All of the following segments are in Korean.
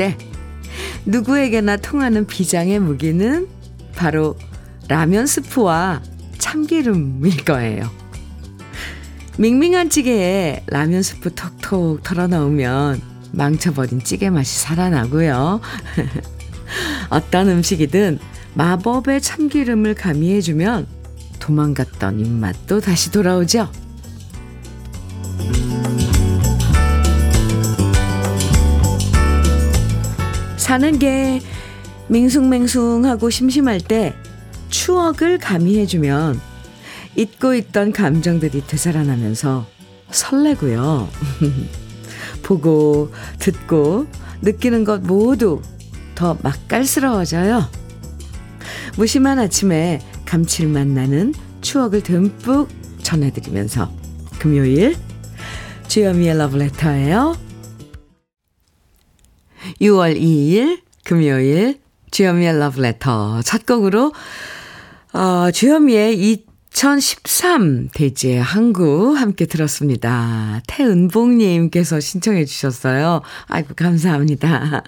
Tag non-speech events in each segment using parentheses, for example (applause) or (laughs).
때 누구에게나 통하는 비장의 무기는 바로 라면 스프와 참기름일 거예요. 밍밍한 찌개에 라면 스프 톡톡 털어 넣으면 망쳐버린 찌개 맛이 살아나고요. (laughs) 어떤 음식이든 마법의 참기름을 가미해주면 도망갔던 입맛도 다시 돌아오죠. 사는 게 밍숭맹숭하고 심심할 때 추억을 가미해주면 잊고 있던 감정들이 되살아나면서 설레고요. (laughs) 보고, 듣고, 느끼는 것 모두 더 맛깔스러워져요. 무심한 아침에 감칠맛 나는 추억을 듬뿍 전해드리면서 금요일 주여미의 러브레터예요. 6월 2일 금요일 주여미의 러브레터 첫 곡으로 어, 주여미의 2013 대지의 항구 함께 들었습니다. 태은봉님께서 신청해 주셨어요. 아이고, 감사합니다.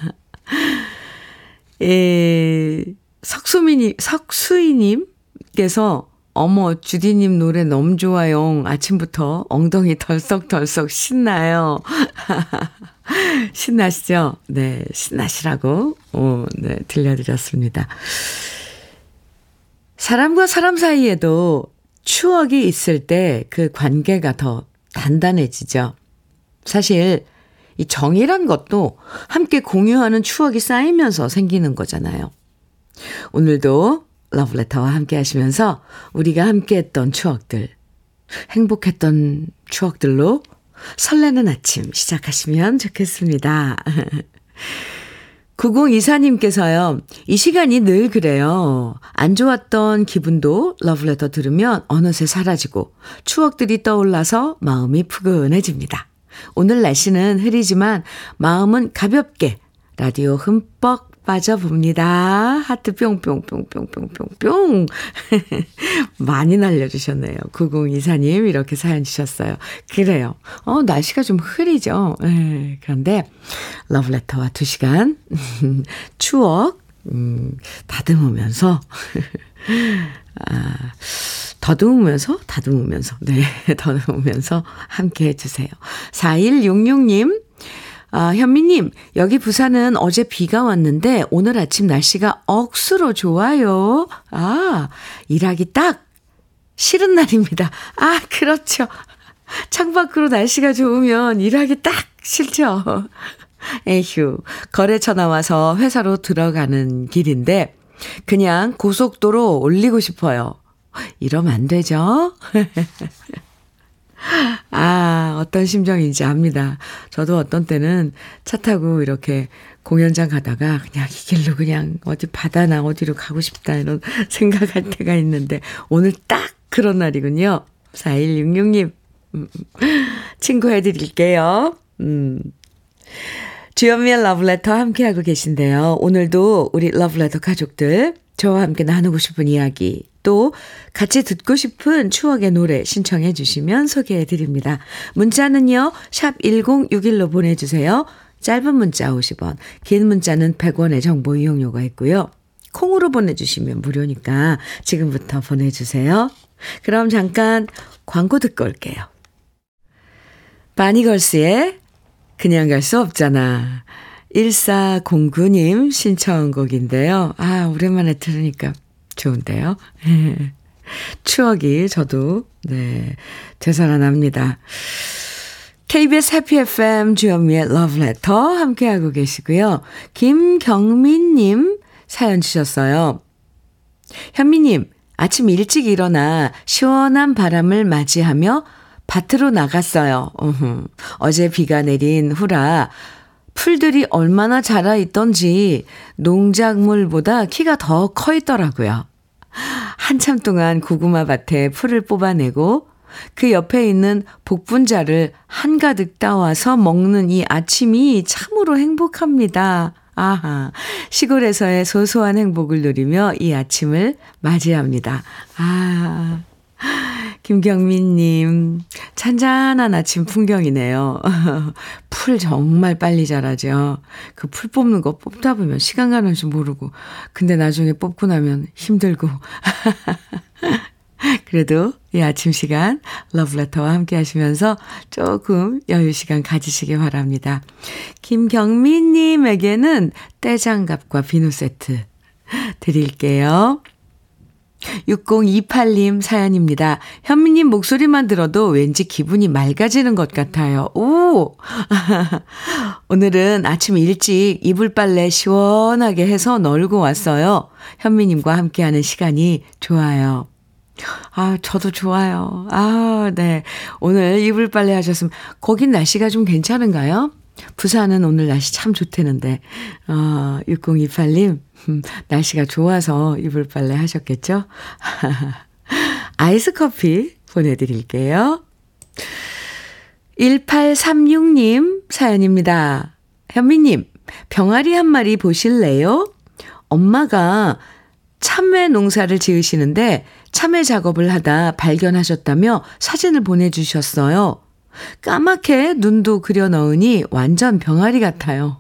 (laughs) 예, 석수미님, 석수이님께서 어머, 주디님 노래 너무 좋아요. 아침부터 엉덩이 덜썩덜썩 신나요. (laughs) 신나시죠? 네, 신나시라고, 어, 네, 들려드렸습니다. 사람과 사람 사이에도 추억이 있을 때 그 관계가 더 단단해지죠. 사실 이 정이란 것도 함께 공유하는 추억이 쌓이면서 생기는 거잖아요. 오늘도 러브레터와 함께 하시면서 우리가 함께 했던 추억들, 행복했던 추억들로 설레는 아침 시작하시면 좋겠습니다. (laughs) 9024님께서요, 이 시간이 늘 그래요. 안 좋았던 기분도 러브레터 들으면 어느새 사라지고 추억들이 떠올라서 마음이 푸근해집니다. 오늘 날씨는 흐리지만 마음은 가볍게 라디오 흠뻑 빠져봅니다. 하트 뿅뿅뿅뿅뿅뿅뿅. (laughs) 많이 날려주셨네요. 9024님 이렇게 사연 주셨어요. 그래요. 어, 날씨가 좀 흐리죠. 네, 그런데 러브레터와 2시간 (laughs) 추억 음, 다듬으면서 (laughs) 아, 더듬으면서 다듬으면서 네 더듬으면서 함께 해주세요. 4166님 아, 현미님, 여기 부산은 어제 비가 왔는데 오늘 아침 날씨가 억수로 좋아요. 아, 일하기 딱 싫은 날입니다. 아, 그렇죠. 창밖으로 날씨가 좋으면 일하기 딱 싫죠. 에휴, 거래처 나와서 회사로 들어가는 길인데 그냥 고속도로 올리고 싶어요. 이러면 안 되죠? (laughs) 아, 어떤 심정인지 압니다. 저도 어떤 때는 차 타고 이렇게 공연장 가다가 그냥 이 길로 그냥 어디 바다나 어디로 가고 싶다 이런 (laughs) 생각할 때가 있는데 오늘 딱 그런 날이군요. 4166님, 음, 친구 해 드릴게요. 음. 주연미의 러브레터 함께하고 계신데요. 오늘도 우리 러브레터 가족들 저와 함께 나누고 싶은 이야기 또 같이 듣고 싶은 추억의 노래 신청해 주시면 소개해 드립니다. 문자는요. 샵 1061로 보내주세요. 짧은 문자 50원, 긴 문자는 100원의 정보 이용료가 있고요. 콩으로 보내주시면 무료니까 지금부터 보내주세요. 그럼 잠깐 광고 듣고 올게요. 바니걸스의 그냥 갈 수 없잖아. 1409님 신청곡인데요. 아, 오랜만에 들으니까 좋은데요. (laughs) 추억이 저도, 네, 되살아납니다. KBS 해피 FM 주현미의 러브레터 함께하고 계시고요. 김경민님 사연 주셨어요. 현미님, 아침 일찍 일어나 시원한 바람을 맞이하며 밭으로 나갔어요. (laughs) 어제 비가 내린 후라 풀들이 얼마나 자라 있던지 농작물보다 키가 더 커 있더라고요. 한참 동안 고구마 밭에 풀을 뽑아내고 그 옆에 있는 복분자를 한가득 따와서 먹는 이 아침이 참으로 행복합니다. 아하, 시골에서의 소소한 행복을 누리며 이 아침을 맞이합니다. 아, 김경민님, 잔잔한 아침 풍경이네요. (laughs) 풀 정말 빨리 자라죠. 그 풀 뽑는 거 뽑다 보면 시간 가는 줄 모르고. 근데 나중에 뽑고 나면 힘들고. (laughs) 그래도 이 아침 시간 러브레터와 함께 하시면서 조금 여유 시간 가지시기 바랍니다. 김경민님에게는 떼장갑과 비누 세트 드릴게요. 6028님 사연입니다. 현미님 목소리만 들어도 왠지 기분이 맑아지는 것 같아요. 오! (laughs) 오늘은 아침 일찍 이불 빨래 시원하게 해서 널고 왔어요. 현미님과 함께하는 시간이 좋아요. 아, 저도 좋아요. 아, 네. 오늘 이불 빨래 하셨으면, 거긴 날씨가 좀 괜찮은가요? 부산은 오늘 날씨 참 좋대는데, 어, 6028님, 음, 날씨가 좋아서 이불 빨래 하셨겠죠? (laughs) 아이스 커피 보내드릴게요. 1836님 사연입니다. 현미님, 병아리 한 마리 보실래요? 엄마가 참외 농사를 지으시는데 참외 작업을 하다 발견하셨다며 사진을 보내주셨어요. 까맣게 눈도 그려 넣으니 완전 병아리 같아요.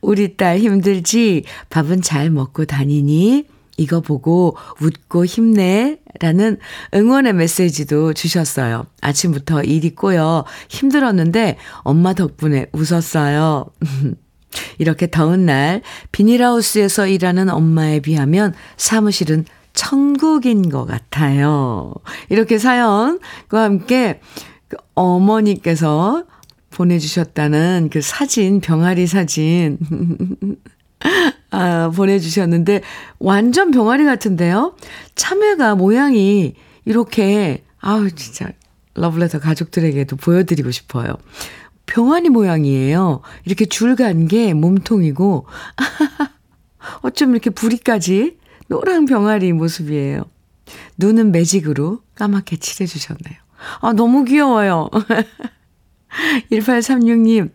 우리 딸 힘들지? 밥은 잘 먹고 다니니? 이거 보고 웃고 힘내? 라는 응원의 메시지도 주셨어요. 아침부터 일이 꼬여 힘들었는데 엄마 덕분에 웃었어요. (laughs) 이렇게 더운 날 비닐하우스에서 일하는 엄마에 비하면 사무실은 천국인 것 같아요. 이렇게 사연과 함께 그 어머니께서 보내주셨다는 그 사진, 병아리 사진. (laughs) 아, 보내주셨는데, 완전 병아리 같은데요? 참외가 모양이 이렇게, 아우, 진짜, 러블레터 가족들에게도 보여드리고 싶어요. 병아리 모양이에요. 이렇게 줄 간 게 몸통이고, (laughs) 어쩜 이렇게 부리까지 노랑 병아리 모습이에요. 눈은 매직으로 까맣게 칠해주셨네요. 아, 너무 귀여워요. (laughs) 1836님,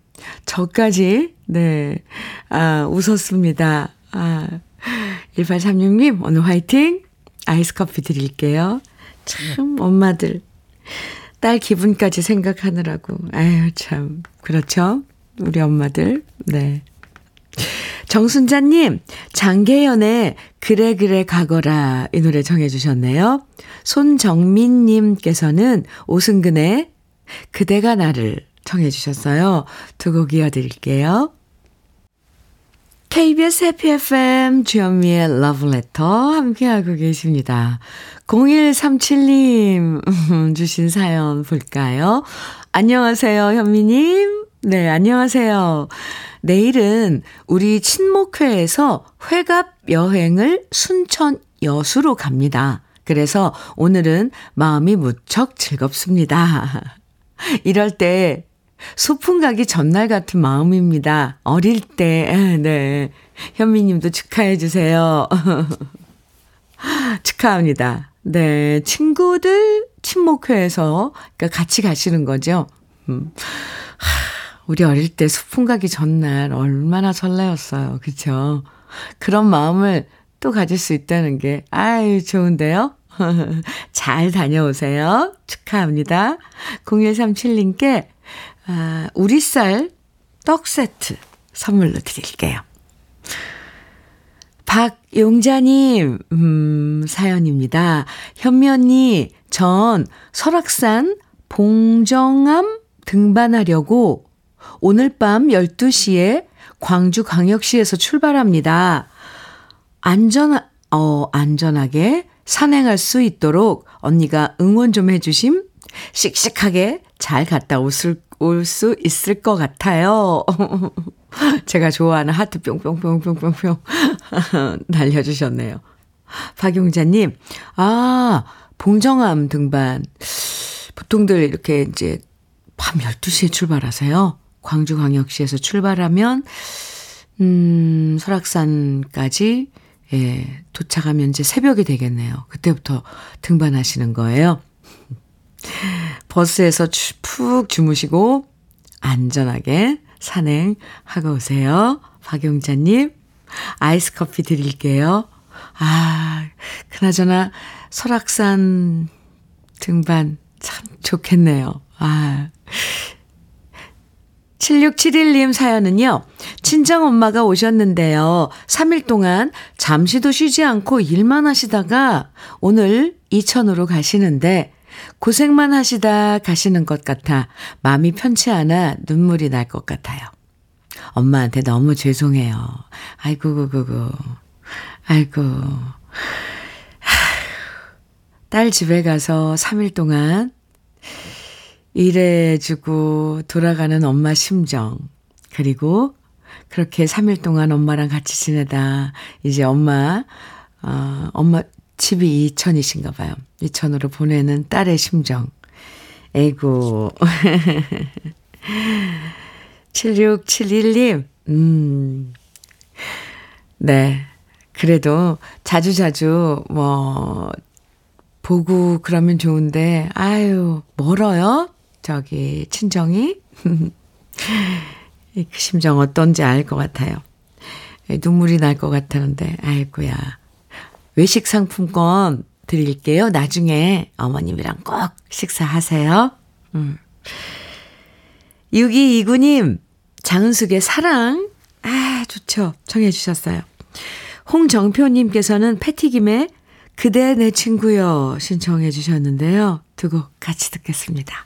저까지, 네, 아, 웃었습니다. 아, 1836님, 오늘 화이팅! 아이스 커피 드릴게요. 참, 엄마들. 딸 기분까지 생각하느라고. 아유, 참. 그렇죠? 우리 엄마들. 네. 정순자님, 장계연의 그래 그래 가거라 이 노래 정해 주셨네요. 손정민 님께서는 오승근의 그대가 나를 청해주셨어요. 두 곡 이어드릴게요. KBS 해피 FM 주현미의 러브레터 함께하고 계십니다. 0137님 (laughs) 주신 사연 볼까요? 안녕하세요, 현미님. 네, 안녕하세요. 내일은 우리 친목회에서 회갑 여행을 순천 여수로 갑니다. 그래서 오늘은 마음이 무척 즐겁습니다. (laughs) 이럴 때 소풍 가기 전날 같은 마음입니다. 어릴 때, (laughs) 네. 현미님도 축하해 주세요. (laughs) 축하합니다. 네. 친구들 친목회에서, 그러니까 같이 가시는 거죠. 음. 우리 어릴 때 소풍 가기 전날 얼마나 설레었어요. 그쵸? 그런 마음을 또 가질 수 있다는 게, 아유, 좋은데요? (laughs) 잘 다녀오세요. 축하합니다. 0137님께 아, 우리 쌀 떡 세트 선물로 드릴게요. 박용자님, 음, 사연입니다. 현미 언니, 전 설악산 봉정암 등반하려고 오늘 밤 12시에 광주 광역시에서 출발합니다. 안전, 어, 안전하게 산행할 수 있도록 언니가 응원 좀 해주심? 씩씩하게 잘 갔다 오실, 올 수 있을 것 같아요. (laughs) 제가 좋아하는 하트 뿅뿅뿅뿅뿅뿅 (laughs) 날려주셨네요. 박용자님, 아, 봉정암 등반. 보통들 이렇게 이제 밤 12시에 출발하세요. 광주광역시에서 출발하면, 음, 설악산까지 예, 도착하면 이제 새벽이 되겠네요. 그때부터 등반하시는 거예요. 버스에서 푹 주무시고 안전하게 산행하고 오세요. 박용자님, 아이스 커피 드릴게요. 아, 그나저나 설악산 등반 참 좋겠네요. 아. 7671님 사연은요, 친정엄마가 오셨는데요. 3일 동안 잠시도 쉬지 않고 일만 하시다가 오늘 이천으로 가시는데 고생만 하시다 가시는 것 같아 마음이 편치 않아 눈물이 날 것 같아요. 엄마한테 너무 죄송해요. 아이고, 그고, 아이고. 딸 집에 가서 3일 동안 일해주고 돌아가는 엄마 심정. 그리고 그렇게 3일 동안 엄마랑 같이 지내다 이제 엄마, 어, 엄마 집이 이천이신가 봐요. 이천으로 보내는 딸의 심정. 에고. 7671님, (laughs) 음, 네. 그래도 자주자주, 뭐, 보고 그러면 좋은데, 아유, 멀어요? 저기, 친정이? (laughs) 그 심정 어떤지 알 것 같아요. 눈물이 날 것 같았는데, 아이고야. 외식 상품권 드릴게요. 나중에 어머님이랑 꼭 식사하세요. 음. 6229님, 장은숙의 사랑. 아, 좋죠. 청해 주셨어요. 홍정표님께서는 패티김의 그대 내 친구여 신청해 주셨는데요. 두 곡 같이 듣겠습니다.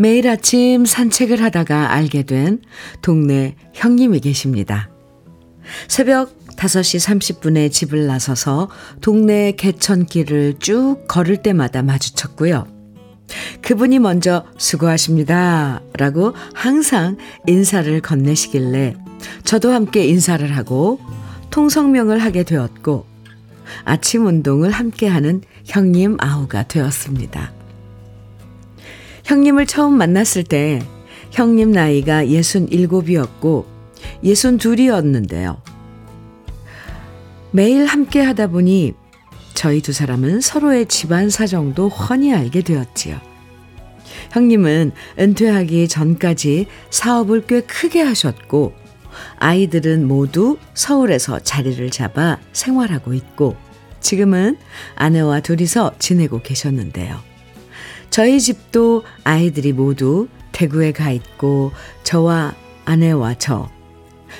매일 아침 산책을 하다가 알게 된 동네 형님이 계십니다. 새벽 5시 30분에 집을 나서서 동네 개천길을 쭉 걸을 때마다 마주쳤고요. 그분이 먼저 수고하십니다. 라고 항상 인사를 건네시길래 저도 함께 인사를 하고 통성명을 하게 되었고 아침 운동을 함께 하는 형님 아우가 되었습니다. 형님을 처음 만났을 때 형님 나이가 67이었고 62이었는데요. 매일 함께 하다 보니 저희 두 사람은 서로의 집안 사정도 훤히 알게 되었지요. 형님은 은퇴하기 전까지 사업을 꽤 크게 하셨고, 아이들은 모두 서울에서 자리를 잡아 생활하고 있고, 지금은 아내와 둘이서 지내고 계셨는데요. 저희 집도 아이들이 모두 대구에 가 있고, 저와 아내와 저,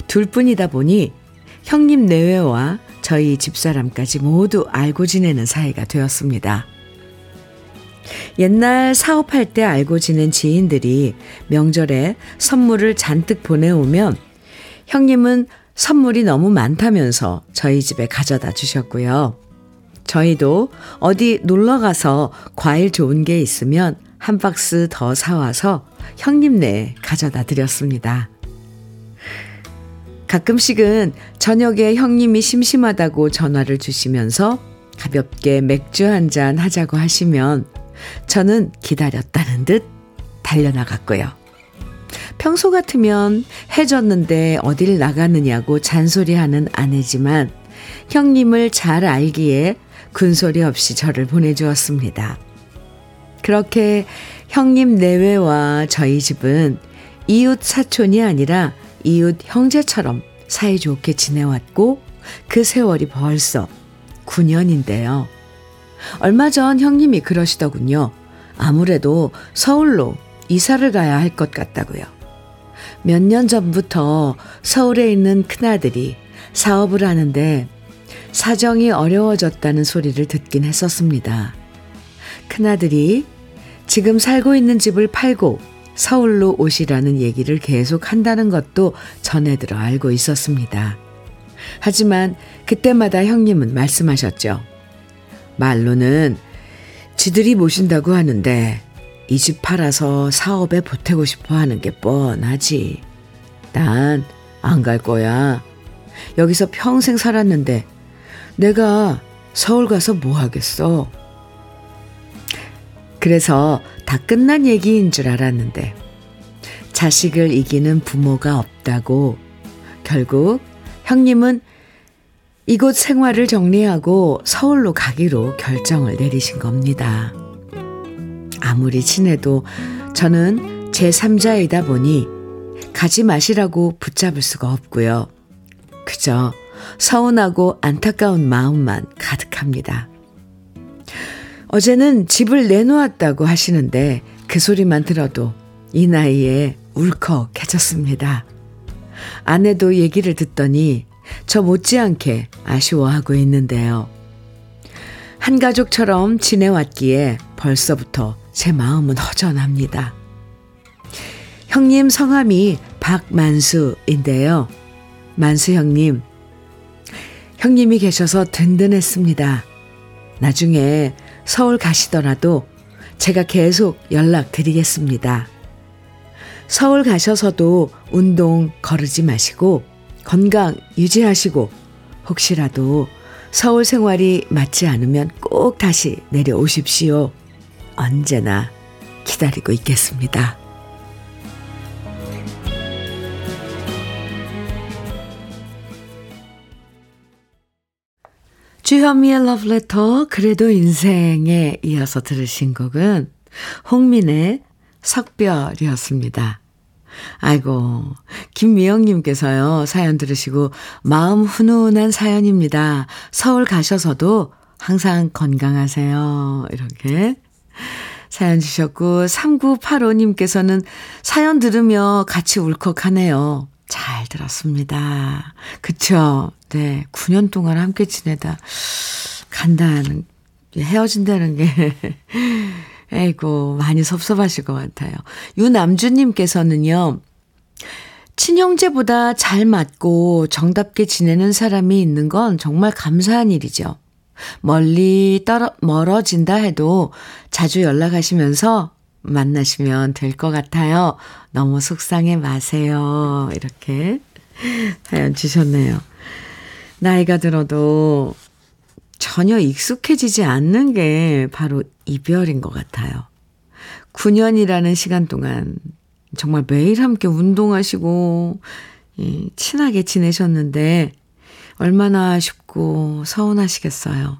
둘 뿐이다 보니 형님 내외와 저희 집사람까지 모두 알고 지내는 사이가 되었습니다. 옛날 사업할 때 알고 지낸 지인들이 명절에 선물을 잔뜩 보내오면 형님은 선물이 너무 많다면서 저희 집에 가져다 주셨고요. 저희도 어디 놀러 가서 과일 좋은 게 있으면 한 박스 더 사와서 형님네 가져다 드렸습니다. 가끔씩은 저녁에 형님이 심심하다고 전화를 주시면서 가볍게 맥주 한 잔 하자고 하시면 저는 기다렸다는 듯 달려나갔고요. 평소 같으면 해졌는데 어딜 나가느냐고 잔소리하는 아내지만 형님을 잘 알기에 군소리 없이 저를 보내주었습니다. 그렇게 형님 내외와 저희 집은 이웃 사촌이 아니라 이웃 형제처럼 사이좋게 지내왔고 그 세월이 벌써 9년인데요. 얼마 전 형님이 그러시더군요. 아무래도 서울로 이사를 가야 할 것 같다고요. 몇 년 전부터 서울에 있는 큰아들이 사업을 하는데 사정이 어려워졌다는 소리를 듣긴 했었습니다. 큰아들이 지금 살고 있는 집을 팔고 서울로 오시라는 얘기를 계속 한다는 것도 전해 들어 알고 있었습니다. 하지만 그때마다 형님은 말씀하셨죠. 말로는 지들이 모신다고 하는데 이 집 팔아서 사업에 보태고 싶어 하는 게 뻔하지. 난 안 갈 거야. 여기서 평생 살았는데 내가 서울 가서 뭐 하겠어? 그래서 다 끝난 얘기인 줄 알았는데 자식을 이기는 부모가 없다고 결국 형님은 이곳 생활을 정리하고 서울로 가기로 결정을 내리신 겁니다. 아무리 친해도 저는 제3자이다 보니 가지 마시라고 붙잡을 수가 없고요. 그저 서운하고 안타까운 마음만 가득합니다. 어제는 집을 내놓았다고 하시는데 그 소리만 들어도 이 나이에 울컥해졌습니다. 아내도 얘기를 듣더니 저 못지않게 아쉬워하고 있는데요. 한 가족처럼 지내왔기에 벌써부터 제 마음은 허전합니다. 형님 성함이 박만수인데요. 만수 형님, 형님이 계셔서 든든했습니다. 나중에 서울 가시더라도 제가 계속 연락드리겠습니다. 서울 가셔서도 운동 거르지 마시고 건강 유지하시고 혹시라도 서울 생활이 맞지 않으면 꼭 다시 내려오십시오. 언제나 기다리고 있겠습니다. 주현미의 러브레터 그래도 인생에 이어서 들으신 곡은 홍민의 석별이었습니다. 아이고, 김미영님께서요, 사연 들으시고, 마음 훈훈한 사연입니다. 서울 가셔서도 항상 건강하세요. 이렇게 사연 주셨고, 3985님께서는 사연 들으며 같이 울컥하네요. 잘 들었습니다. 그쵸? 네. 9년 동안 함께 지내다 간다는, 헤어진다는 게 (laughs) 에이고, 많이 섭섭하실 것 같아요. 유남주님께서는요, 친형제보다 잘 맞고 정답게 지내는 사람이 있는 건 정말 감사한 일이죠. 멀리 떨어, 멀어진다 해도 자주 연락하시면서 만나시면 될 것 같아요. 너무 속상해 마세요. 이렇게 (laughs) 사연 주셨네요. 나이가 들어도 전혀 익숙해지지 않는 게 바로 이별인 것 같아요. 9년이라는 시간 동안 정말 매일 함께 운동하시고, 예, 친하게 지내셨는데, 얼마나 아쉽고 서운하시겠어요.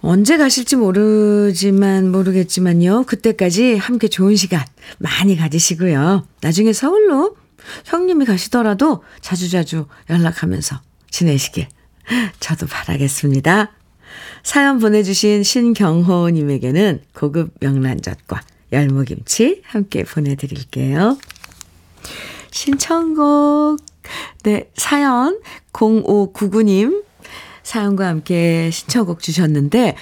언제 가실지 모르지만, 모르겠지만요. 그때까지 함께 좋은 시간 많이 가지시고요. 나중에 서울로 형님이 가시더라도 자주자주 연락하면서 지내시길 저도 바라겠습니다. 사연 보내주신 신경호님에게는 고급 명란젓과 열무김치 함께 보내드릴게요. 신청곡, 네, 사연 0599님 사연과 함께 신청곡 주셨는데,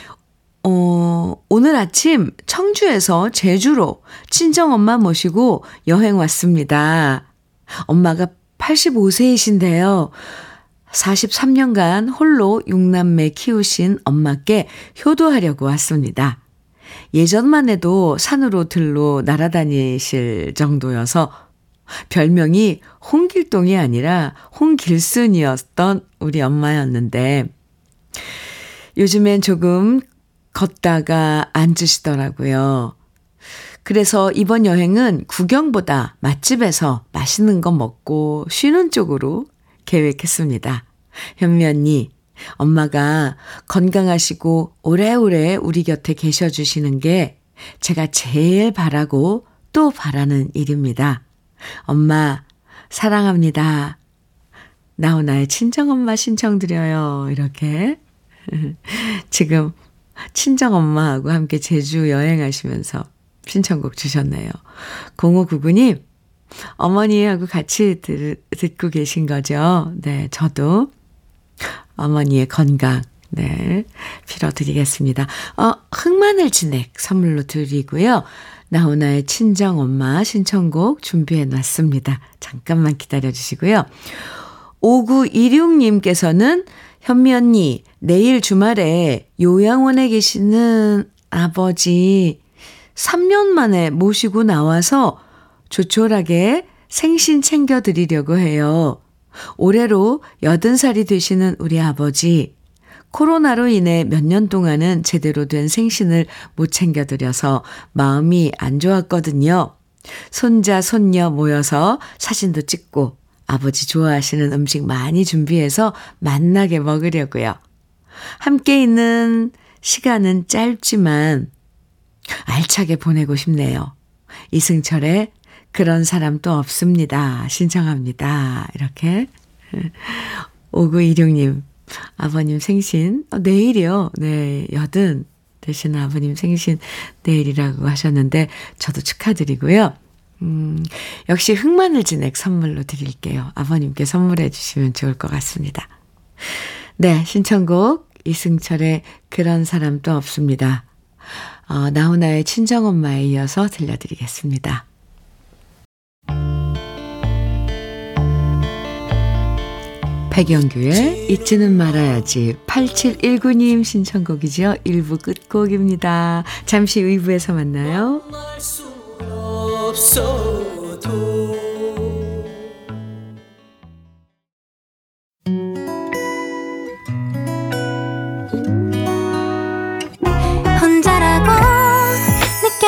어, 오늘 아침 청주에서 제주로 친정엄마 모시고 여행 왔습니다. 엄마가 85세이신데요. 43년간 홀로 6남매 키우신 엄마께 효도하려고 왔습니다. 예전만 해도 산으로 들로 날아다니실 정도여서 별명이 홍길동이 아니라 홍길순이었던 우리 엄마였는데 요즘엔 조금 걷다가 앉으시더라고요. 그래서 이번 여행은 구경보다 맛집에서 맛있는 거 먹고 쉬는 쪽으로 계획했습니다. 현미 언니, 엄마가 건강하시고 오래오래 우리 곁에 계셔 주시는 게 제가 제일 바라고 또 바라는 일입니다. 엄마, 사랑합니다. 나훈아의 친정엄마 신청드려요. 이렇게. (laughs) 지금 친정엄마하고 함께 제주 여행하시면서 신청곡 주셨네요. 0599님, 어머니하고 같이 들, 듣고 계신 거죠? 네, 저도 어머니의 건강, 네, 빌어드리겠습니다. 어, 흑마늘 진액 선물로 드리고요. 나훈아의 친정 엄마 신청곡 준비해 놨습니다. 잠깐만 기다려 주시고요. 5926님께서는 현미 언니, 내일 주말에 요양원에 계시는 아버지 3년 만에 모시고 나와서 조촐하게 생신 챙겨드리려고 해요. 올해로 80살이 되시는 우리 아버지. 코로나로 인해 몇 년 동안은 제대로 된 생신을 못 챙겨드려서 마음이 안 좋았거든요. 손자, 손녀 모여서 사진도 찍고 아버지 좋아하시는 음식 많이 준비해서 만나게 먹으려고요. 함께 있는 시간은 짧지만 알차게 보내고 싶네요. 이승철의 그런 사람 또 없습니다. 신청합니다. 이렇게. 5926님, 아버님 생신, 어, 내일이요. 네, 여든 되시는 아버님 생신 내일이라고 하셨는데, 저도 축하드리고요. 음, 역시 흑마늘 진액 선물로 드릴게요. 아버님께 선물해 주시면 좋을 것 같습니다. 네, 신청곡 이승철의 그런 사람도 없습니다. 어, 나훈아의 친정엄마에 이어서 들려드리겠습니다. 백영규의 잊지는 말아야지 8719님 신청곡이죠. 1부 끝곡입니다. 잠시 의부에서 만나요.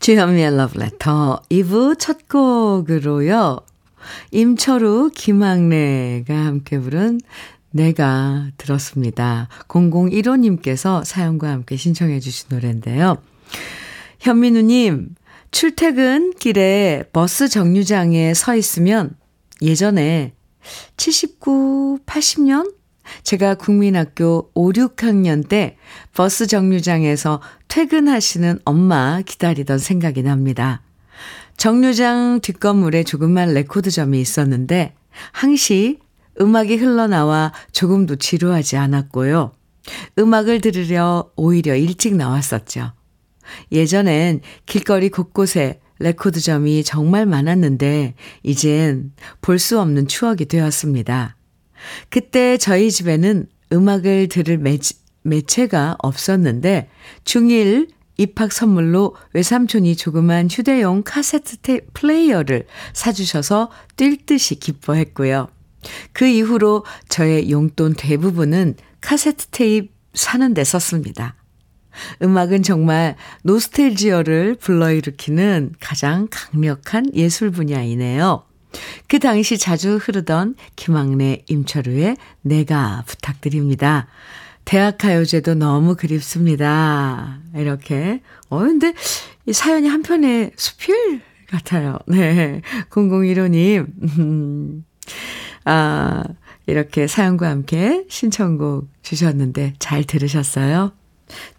주현미의 Letter 2부 첫 곡으로요. 임철우, 김학래가 함께 부른 내가 들었습니다. 0015님께서 사연과 함께 신청해 주신 노래인데요. 현민우님, 출퇴근 길에 버스 정류장에 서 있으면 예전에 79, 80년? 제가 국민학교 5, 6학년 때 버스 정류장에서 퇴근하시는 엄마 기다리던 생각이 납니다. 정류장 뒷건물에 조그만 레코드점이 있었는데 항시 음악이 흘러나와 조금도 지루하지 않았고요. 음악을 들으려 오히려 일찍 나왔었죠. 예전엔 길거리 곳곳에 레코드점이 정말 많았는데 이젠 볼 수 없는 추억이 되었습니다. 그때 저희 집에는 음악을 들을 매체, 매체가 없었는데 중1 입학 선물로 외삼촌이 조그만 휴대용 카세트 테, 플레이어를 사주셔서 뛸 듯이 기뻐했고요. 그 이후로 저의 용돈 대부분은 카세트 테이프 사는 데 썼습니다. 음악은 정말 노스텔지어를 불러일으키는 가장 강력한 예술 분야이네요. 그 당시 자주 흐르던 김학래, 임철우의 내가 부탁드립니다. 대학 가요제도 너무 그립습니다. 이렇게. 어, 근데 이 사연이 한편의 수필 같아요. (laughs) 네. 0015님. 음, 아, 이렇게 사연과 함께 신청곡 주셨는데 잘 들으셨어요?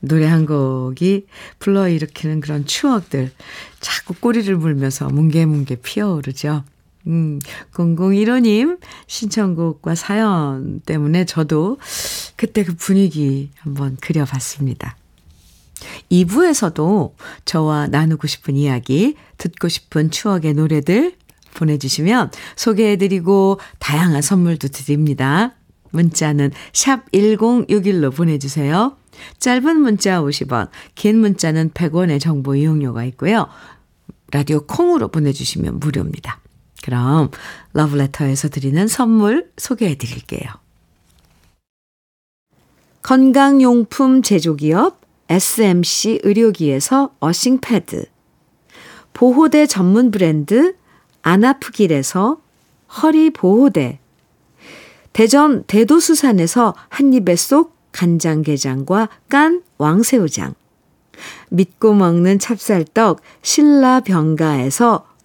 노래 한 곡이 불러일으키는 그런 추억들 자꾸 꼬리를 물면서 뭉게뭉게 피어오르죠. 음, 0015님 신청곡과 사연 때문에 저도 그때 그 분위기 한번 그려봤습니다. 2부에서도 저와 나누고 싶은 이야기, 듣고 싶은 추억의 노래들 보내주시면 소개해드리고 다양한 선물도 드립니다. 문자는 샵 1061로 보내주세요. 짧은 문자 50원, 긴 문자는 100원의 정보 이용료가 있고요. 라디오 콩으로 보내주시면 무료입니다. 그럼 러브레터에서 드리는 선물 소개해 드릴게요. 건강용품 제조기업 SMC 의료기에서 어싱패드 보호대 전문 브랜드 안아프길에서 허리보호대. 대전 대도수산에서 한입에 쏙 간장게장과 깐 왕새우장. 믿고 먹는 찹쌀떡 신라병가에서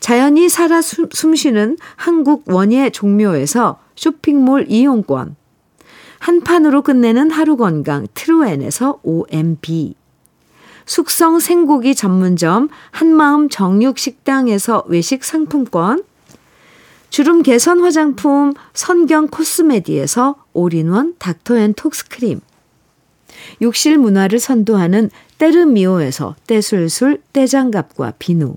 자연이 살아 숨쉬는 한국 원예 종묘에서 쇼핑몰 이용권, 한 판으로 끝내는 하루 건강 트루엔에서 OMB, 숙성 생고기 전문점 한마음 정육식당에서 외식 상품권, 주름 개선 화장품 선경 코스메디에서 올인원 닥터앤톡스크림, 욕실 문화를 선도하는 때르미오에서 떼술술 떼장갑과 비누,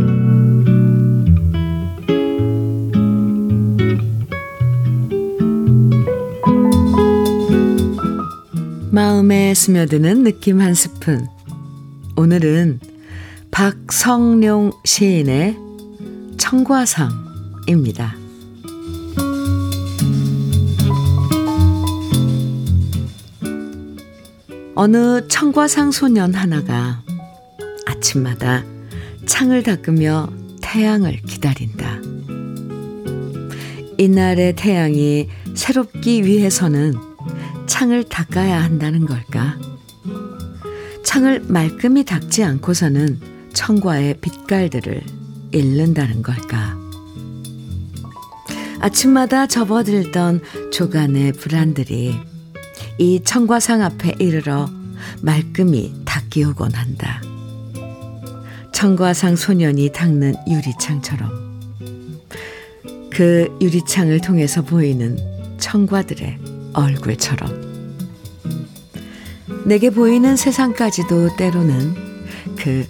마음에 스며드는 느낌 한 스푼. 오늘은 박성룡 시인의 청과상입니다. 어느 청과상 소년 하나가 아침마다 창을 닦으며 태양을 기다린다. 이날의 태양이 새롭기 위해서는 창을 닦아야 한다는 걸까? 창을 말끔히 닦지 않고서는 청과의 빛깔들을 잃는다는 걸까? 아침마다 접어들던 조간의 불안들이 이 청과상 앞에 이르러 말끔히 닦이오곤 한다. 청과상 소년이 닦는 유리창처럼 그 유리창을 통해서 보이는 청과들의 얼굴처럼 내게 보이는 세상까지도 때로는 그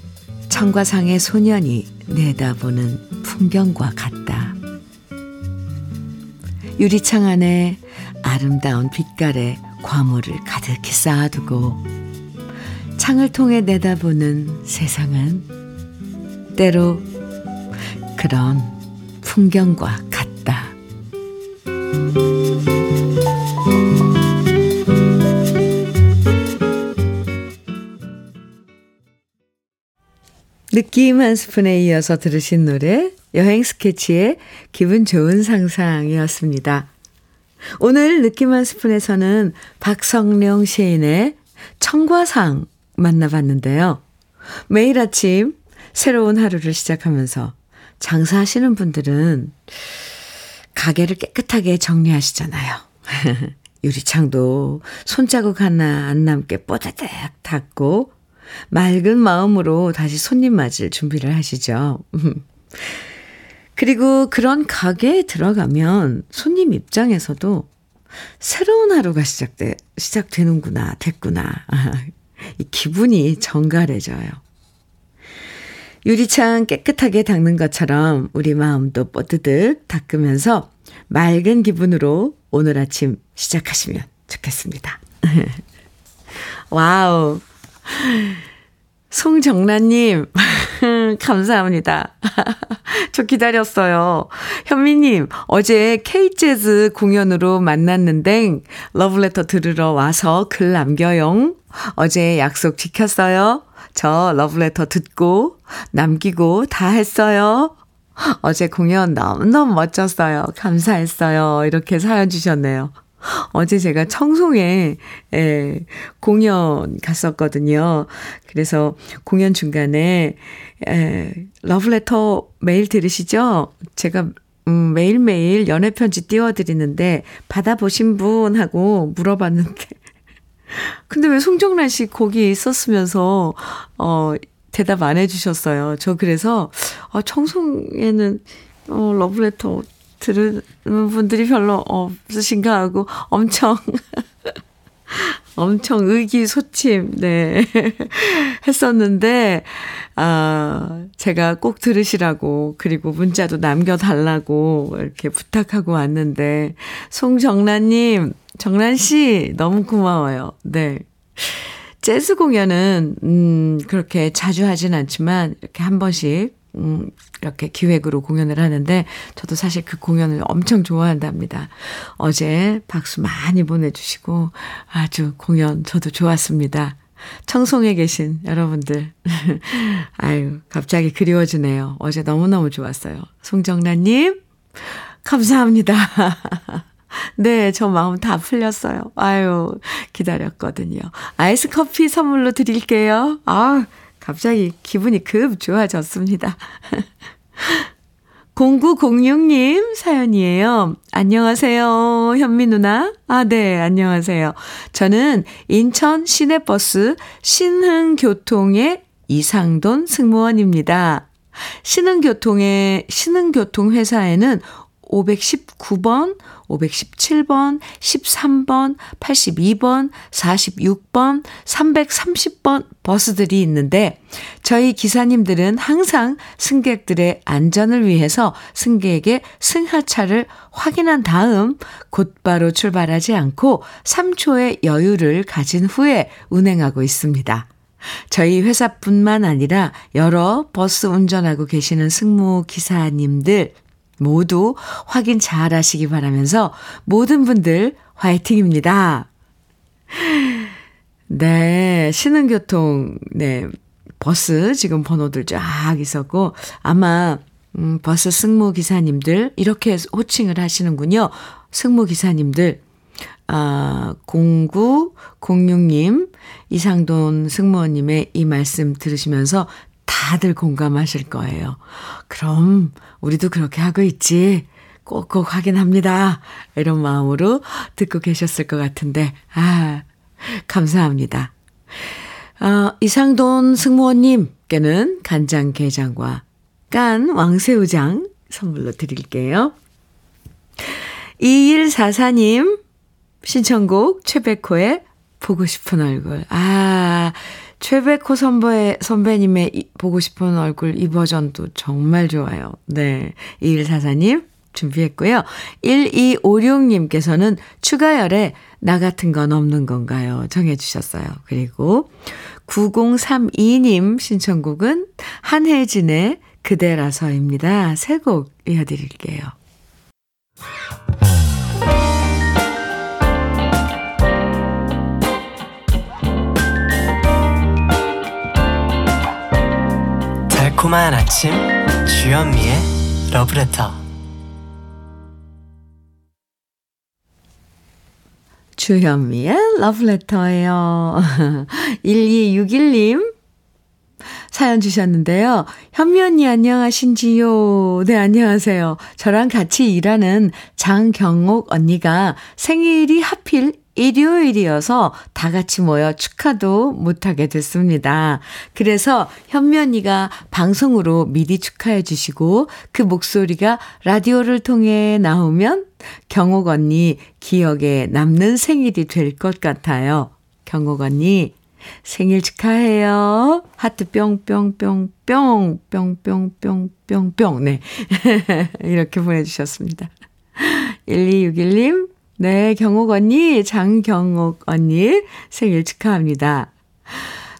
청과상의 소년이 내다보는 풍경과 같다. 유리창 안에 아름다운 빛깔의 과물을 가득히 쌓아두고 창을 통해 내다보는 세상은 때로 그런 풍경과 같다. 느낌 한 스푼에 이어서 들으신 노래 여행 스케치의 기분 좋은 상상이었습니다. 오늘 느낌 한 스푼에서는 박성령 시인의 청과상 만나봤는데요. 매일 아침 새로운 하루를 시작하면서 장사하시는 분들은 가게를 깨끗하게 정리하시잖아요. (laughs) 유리창도 손자국 하나 안 남게 뽀드득 닫고 맑은 마음으로 다시 손님 맞을 준비를 하시죠. 그리고 그런 가게에 들어가면 손님 입장에서도 새로운 하루가 시작돼, 시작되는구나, 됐구나. 이 기분이 정갈해져요. 유리창 깨끗하게 닦는 것처럼 우리 마음도 뽀드득 닦으면서 맑은 기분으로 오늘 아침 시작하시면 좋겠습니다. (laughs) 와우. 송정란님, (laughs) 감사합니다. (laughs) 저 기다렸어요. 현미님, 어제 K재즈 공연으로 만났는데, 러브레터 들으러 와서 글 남겨용. 어제 약속 지켰어요. 저 러브레터 듣고, 남기고 다 했어요. 어제 공연 너무너무 멋졌어요. 감사했어요. 이렇게 사연 주셨네요. 어제 제가 청송에 예, 공연 갔었거든요. 그래서 공연 중간에 에, 러브레터 매일 들으시죠? 제가 음, 매일매일 연애편지 띄워드리는데 받아보신 분 하고 물어봤는데 (laughs) 근데 왜 송정란 씨 거기 있었으면서 어 대답 안 해주셨어요. 저 그래서 어, 청송에는 어, 러브레터 들은 분들이 별로 없으신가 하고 엄청 (laughs) 엄청 의기소침, 네. (laughs) 했었는데, 아, 제가 꼭 들으시라고, 그리고 문자도 남겨달라고 이렇게 부탁하고 왔는데, 송정란님, 정란씨, 너무 고마워요. 네. 재즈 공연은, 음, 그렇게 자주 하진 않지만, 이렇게 한 번씩, 음, 이렇게 기획으로 공연을 하는데, 저도 사실 그 공연을 엄청 좋아한답니다. 어제 박수 많이 보내주시고, 아주 공연 저도 좋았습니다. 청송에 계신 여러분들. (laughs) 아유, 갑자기 그리워지네요. 어제 너무너무 좋았어요. 송정란님, 감사합니다. (laughs) 네, 저 마음 다 풀렸어요. 아유, 기다렸거든요. 아이스 커피 선물로 드릴게요. 아, 갑자기 기분이 급 좋아졌습니다. (laughs) 0906님 사연이에요. 안녕하세요, 현미 누나. 아, 네, 안녕하세요. 저는 인천 시내버스 신흥교통의 이상돈 승무원입니다. 신흥교통의, 신흥교통회사에는 519번, 517번, 13번, 82번, 46번, 330번 버스들이 있는데 저희 기사님들은 항상 승객들의 안전을 위해서 승객에게 승하차를 확인한 다음 곧바로 출발하지 않고 3초의 여유를 가진 후에 운행하고 있습니다. 저희 회사뿐만 아니라 여러 버스 운전하고 계시는 승무 기사님들 모두 확인 잘 하시기 바라면서 모든 분들 화이팅입니다. 네, 신흥교통, 네, 버스 지금 번호들 쫙 있었고, 아마, 음, 버스 승무 기사님들, 이렇게 호칭을 하시는군요. 승무 기사님들, 아, 0906님, 이상돈 승무원님의 이 말씀 들으시면서 다들 공감하실 거예요. 그럼 우리도 그렇게 하고 있지. 꼭꼭 확인합니다. 이런 마음으로 듣고 계셨을 것 같은데, 아, 감사합니다. 어, 이상돈 승무원님께는 간장게장과 깐 왕새우장 선물로 드릴게요. 2144님 신청곡 최백호의 보고 싶은 얼굴. 아, 최백호 선배, 선배님의 이, 보고 싶은 얼굴 이 버전도 정말 좋아요. 네. 2144님 준비했고요. 1256님께서는 추가열에 나 같은 건 없는 건가요? 정해주셨어요. 그리고 9032님 신청곡은 한혜진의 그대라서입니다. 세 곡 이어드릴게요. 달콤한 아침 주현미의 러브레터 주현미의 러브레터예요. (laughs) 1261님 사연 주셨는데요. 현미 언니 안녕하신지요? 네, 안녕하세요. 저랑 같이 일하는 장경옥 언니가 생일이 하필 일요일이어서 다 같이 모여 축하도 못하게 됐습니다. 그래서 언니가 방송으로 미리 축하해 주시고 그 목소리가 라디오를 통해 나오면 경옥 언니 기억에 남는 생일이 될 것 같아요. 경옥 언니 생일 축하해요. 하트 뿅뿅뿅뿅 뿅뿅뿅뿅뿅 네. (laughs) 이렇게 보내주셨습니다. (laughs) 1261님 네, 경옥 언니, 장경옥 언니 생일 축하합니다.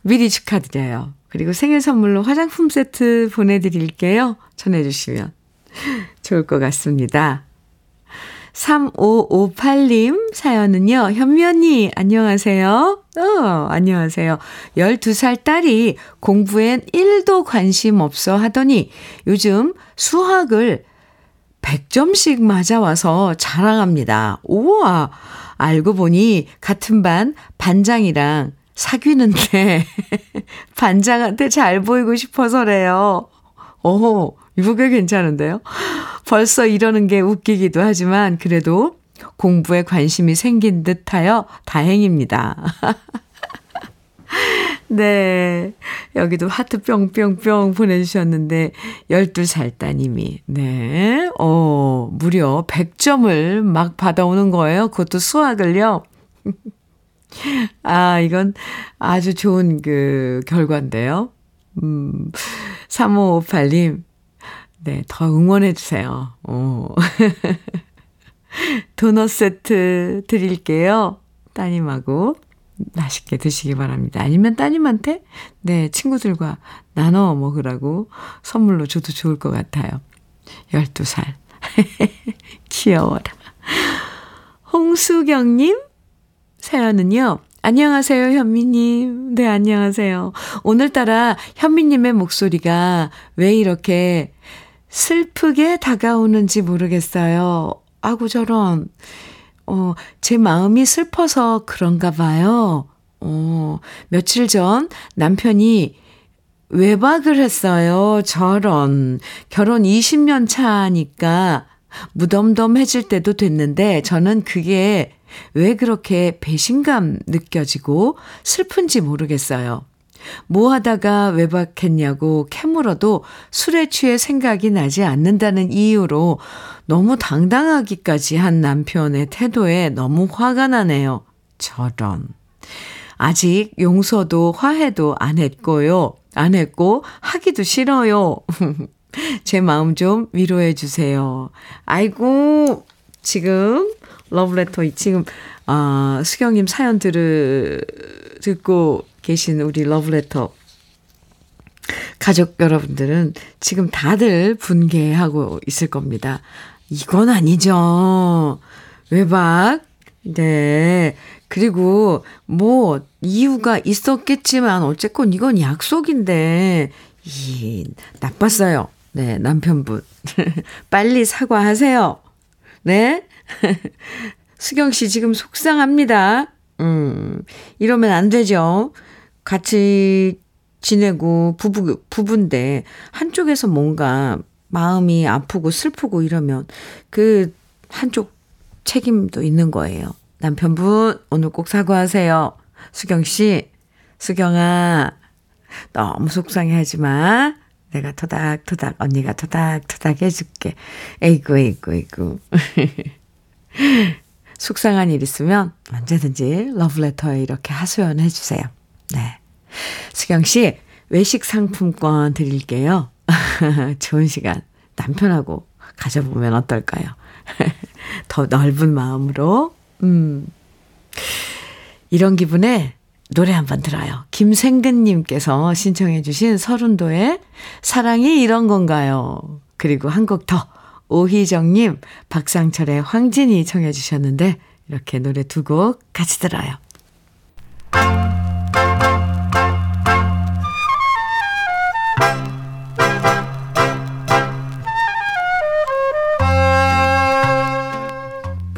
미리 축하드려요. 그리고 생일 선물로 화장품 세트 보내드릴게요. 전해주시면 좋을 것 같습니다. 3558님 사연은요, 현미 언니, 안녕하세요. 어, 안녕하세요. 12살 딸이 공부엔 1도 관심 없어 하더니 요즘 수학을 100점씩 맞아와서 자랑합니다. 우와! 알고 보니 같은 반 반장이랑 사귀는데 (laughs) 반장한테 잘 보이고 싶어서래요. 오, 이거 꽤 괜찮은데요? 벌써 이러는 게 웃기기도 하지만 그래도 공부에 관심이 생긴 듯 하여 다행입니다. (laughs) (laughs) 네. 여기도 하트 뿅뿅뿅 보내주셨는데, 12살 따님이, 네. 어, 무려 100점을 막 받아오는 거예요. 그것도 수학을요. (laughs) 아, 이건 아주 좋은 그 결과인데요. 음, 3558님, 네, 더 응원해주세요. 어. (laughs) 도넛 세트 드릴게요. 따님하고 맛있게 드시기 바랍니다. 아니면 따님한테, 네, 친구들과 나눠 먹으라고 선물로 줘도 좋을 것 같아요. 12살. (laughs) 귀여워라. 홍수경님, 사연은요, 안녕하세요, 현미님. 네, 안녕하세요. 오늘따라 현미님의 목소리가 왜 이렇게 슬프게 다가오는지 모르겠어요. 아구 저런. 어, 제 마음이 슬퍼서 그런가 봐요. 어, 며칠 전 남편이 외박을 했어요. 저런. 결혼 20년 차니까 무덤덤해질 때도 됐는데 저는 그게 왜 그렇게 배신감 느껴지고 슬픈지 모르겠어요. 뭐 하다가 외박했냐고 캐물어도 술에 취해 생각이 나지 않는다는 이유로 너무 당당하기까지 한 남편의 태도에 너무 화가 나네요. 저런. 아직 용서도 화해도 안 했고요. 안 했고 하기도 싫어요. (laughs) 제 마음 좀 위로해 주세요. 아이고, 지금 러브레터 지금 아, 수경님 사연 들으 듣고 계신 우리 러브레터 가족 여러분들은 지금 다들 분개하고 있을 겁니다. 이건 아니죠. 외박. 네. 그리고 뭐 이유가 있었겠지만 어쨌건 이건 약속인데 이 나빴어요. 네, 남편분. (laughs) 빨리 사과하세요. 네? (laughs) 수경 씨 지금 속상합니다. 음, 이러면 안 되죠. 같이 지내고 부부, 부부인데 한쪽에서 뭔가 마음이 아프고 슬프고 이러면 그 한쪽 책임도 있는 거예요. 남편분, 오늘 꼭 사과하세요. 수경 씨, 수경아, 너무 속상해 하지 마. 내가 토닥토닥, 언니가 토닥토닥 해줄게. 에이구, 에이구, 에이구. (laughs) 속상한 일 있으면 언제든지 러브레터에 이렇게 하소연해 주세요. 네. 수경 씨, 외식 상품권 드릴게요. (laughs) 좋은 시간 남편하고 가져보면 어떨까요? (laughs) 더 넓은 마음으로, 음. 이런 기분에 노래 한번 들어요. 김생근님께서 신청해주신 서른도의 사랑이 이런 건가요? 그리고 한 곡 더. 오희정님, 박상철의 황진이 청해주셨는데, 이렇게 노래 두 곡 같이 들어요.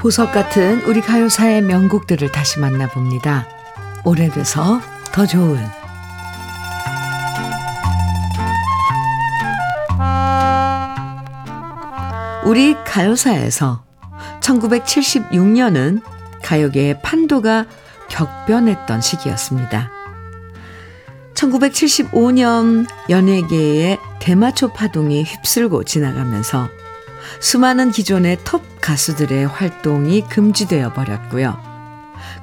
보석 같은 우리 가요사의 명곡들을 다시 만나봅니다. 오래돼서 더 좋은 우리 가요사에서 1976년은 가요계의 판도가 격변했던 시기였습니다. 1975년 연예계의 대마초 파동이 휩쓸고 지나가면서 수많은 기존의 톱 가수들의 활동이 금지되어 버렸고요.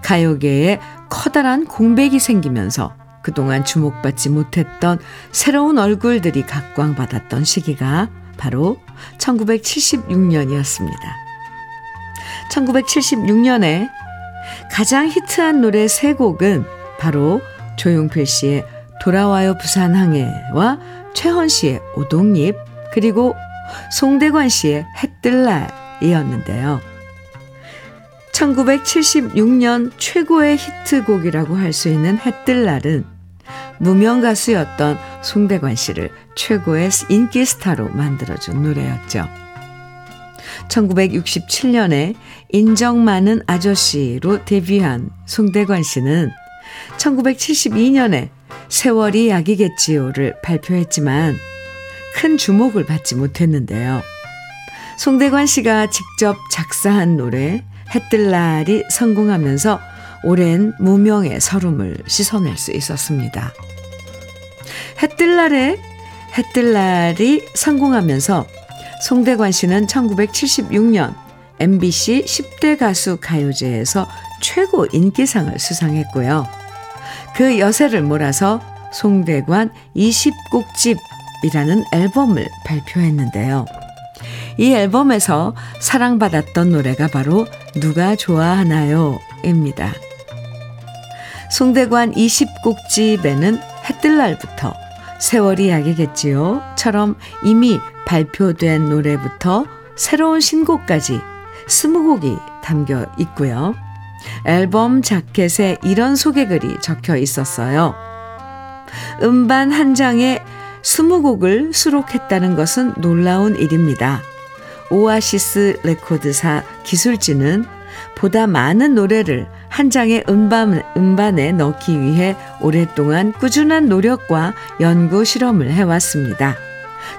가요계에 커다란 공백이 생기면서 그동안 주목받지 못했던 새로운 얼굴들이 각광받았던 시기가 바로 1976년이었습니다. 1976년에 가장 히트한 노래 세 곡은 바로 조용필 씨의 돌아와요 부산항해와 최헌 씨의 오동잎 그리고 송대관 씨의 해뜰 날이었는데요. 1976년 최고의 히트곡이라고 할 수 있는 해뜰 날은 무명 가수였던 송대관 씨를 최고의 인기 스타로 만들어준 노래였죠. 1967년에 인정 많은 아저씨로 데뷔한 송대관 씨는 1972년에 세월이 약이겠지요를 발표했지만 큰 주목을 받지 못했는데요. 송대관 씨가 직접 작사한 노래 해뜰 날이 성공하면서 오랜 무명의 서름을 씻어낼 수 있었습니다. 해뜰 날에 해뜰 날이 성공하면서 송대관 씨는 1976년 MBC 10대 가수 가요제에서 최고 인기상을 수상했고요. 그 여세를 몰아서 송대관 20곡집 이라는 앨범을 발표했는데요. 이 앨범에서 사랑받았던 노래가 바로 누가 좋아하나요? 입니다. 송대관 20곡집에는 해뜰 날부터 세월이 약이겠지요. 처럼 이미 발표된 노래부터 새로운 신곡까지 20곡이 담겨 있고요. 앨범 자켓에 이런 소개글이 적혀 있었어요. 음반 한 장에 20곡을 수록했다는 것은 놀라운 일입니다. 오아시스 레코드사 기술진은 보다 많은 노래를 한 장의 음반, 음반에 넣기 위해 오랫동안 꾸준한 노력과 연구 실험을 해왔습니다.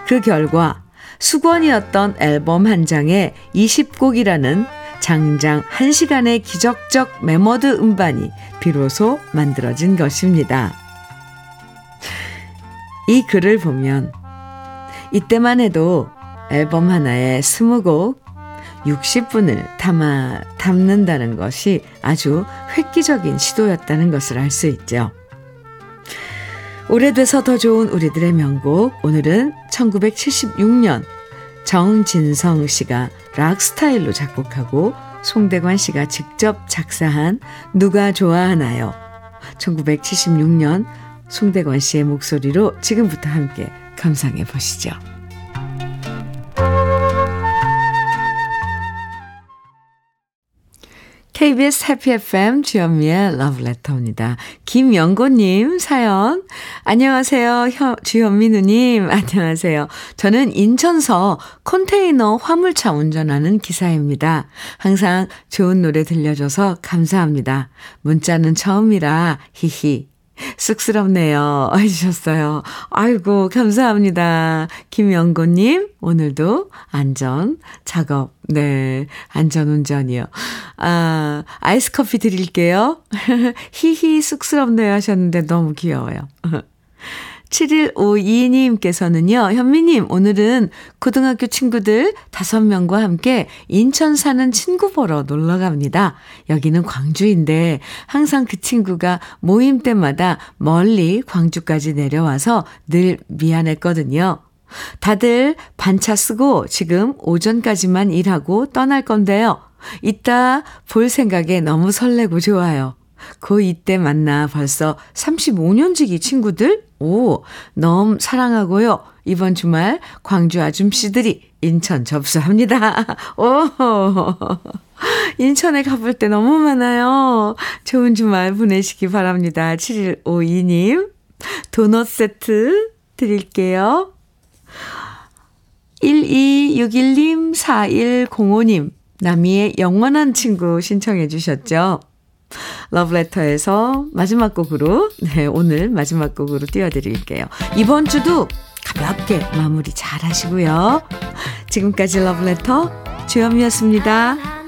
그 결과 수건이었던 앨범 한 장에 20곡이라는 장장 1시간의 기적적 메모드 음반이 비로소 만들어진 것입니다. 이 글을 보면 이때만 해도 앨범 하나에 20곡 60분을 담아 담는다는 것이 아주 획기적인 시도였다는 것을 알 수 있죠. 오래돼서 더 좋은 우리들의 명곡 오늘은 1976년 정진성 씨가 락 스타일로 작곡하고 송대관 씨가 직접 작사한 누가 좋아하나요? 1976년 송대관 씨의 목소리로 지금부터 함께 감상해 보시죠. KBS 해피 FM 주현미의 러브레터입니다. 김영고님 사연. 안녕하세요. 현, 주현미 누님. (laughs) 안녕하세요. 저는 인천서 컨테이너 화물차 운전하는 기사입니다. 항상 좋은 노래 들려줘서 감사합니다. 문자는 처음이라 히히 쑥스럽네요. (laughs) 해주셨어요. 아이고, 감사합니다. 김영고님, 오늘도 안전 작업, 네, 안전 운전이요. 아, 아이스 커피 드릴게요. (laughs) 히히 쑥스럽네요 하셨는데 너무 귀여워요. (laughs) 7152님께서는요, 현미님, 오늘은 고등학교 친구들 5명과 함께 인천 사는 친구 보러 놀러 갑니다. 여기는 광주인데 항상 그 친구가 모임 때마다 멀리 광주까지 내려와서 늘 미안했거든요. 다들 반차 쓰고 지금 오전까지만 일하고 떠날 건데요. 이따 볼 생각에 너무 설레고 좋아요. 고 이때 만나 벌써 35년지기 친구들? 오, 너무 사랑하고요. 이번 주말 광주 아줌씨들이 인천 접수합니다. (laughs) 오, 인천에 가볼 때 너무 많아요. 좋은 주말 보내시기 바랍니다. 7152님, 도넛 세트 드릴게요. 1261님, 4105님, 나미의 영원한 친구 신청해 주셨죠. 러브레터에서 마지막 곡으로, 네, 오늘 마지막 곡으로 띄워드릴게요. 이번 주도 가볍게 마무리 잘 하시고요. 지금까지 러브레터 주현미였습니다.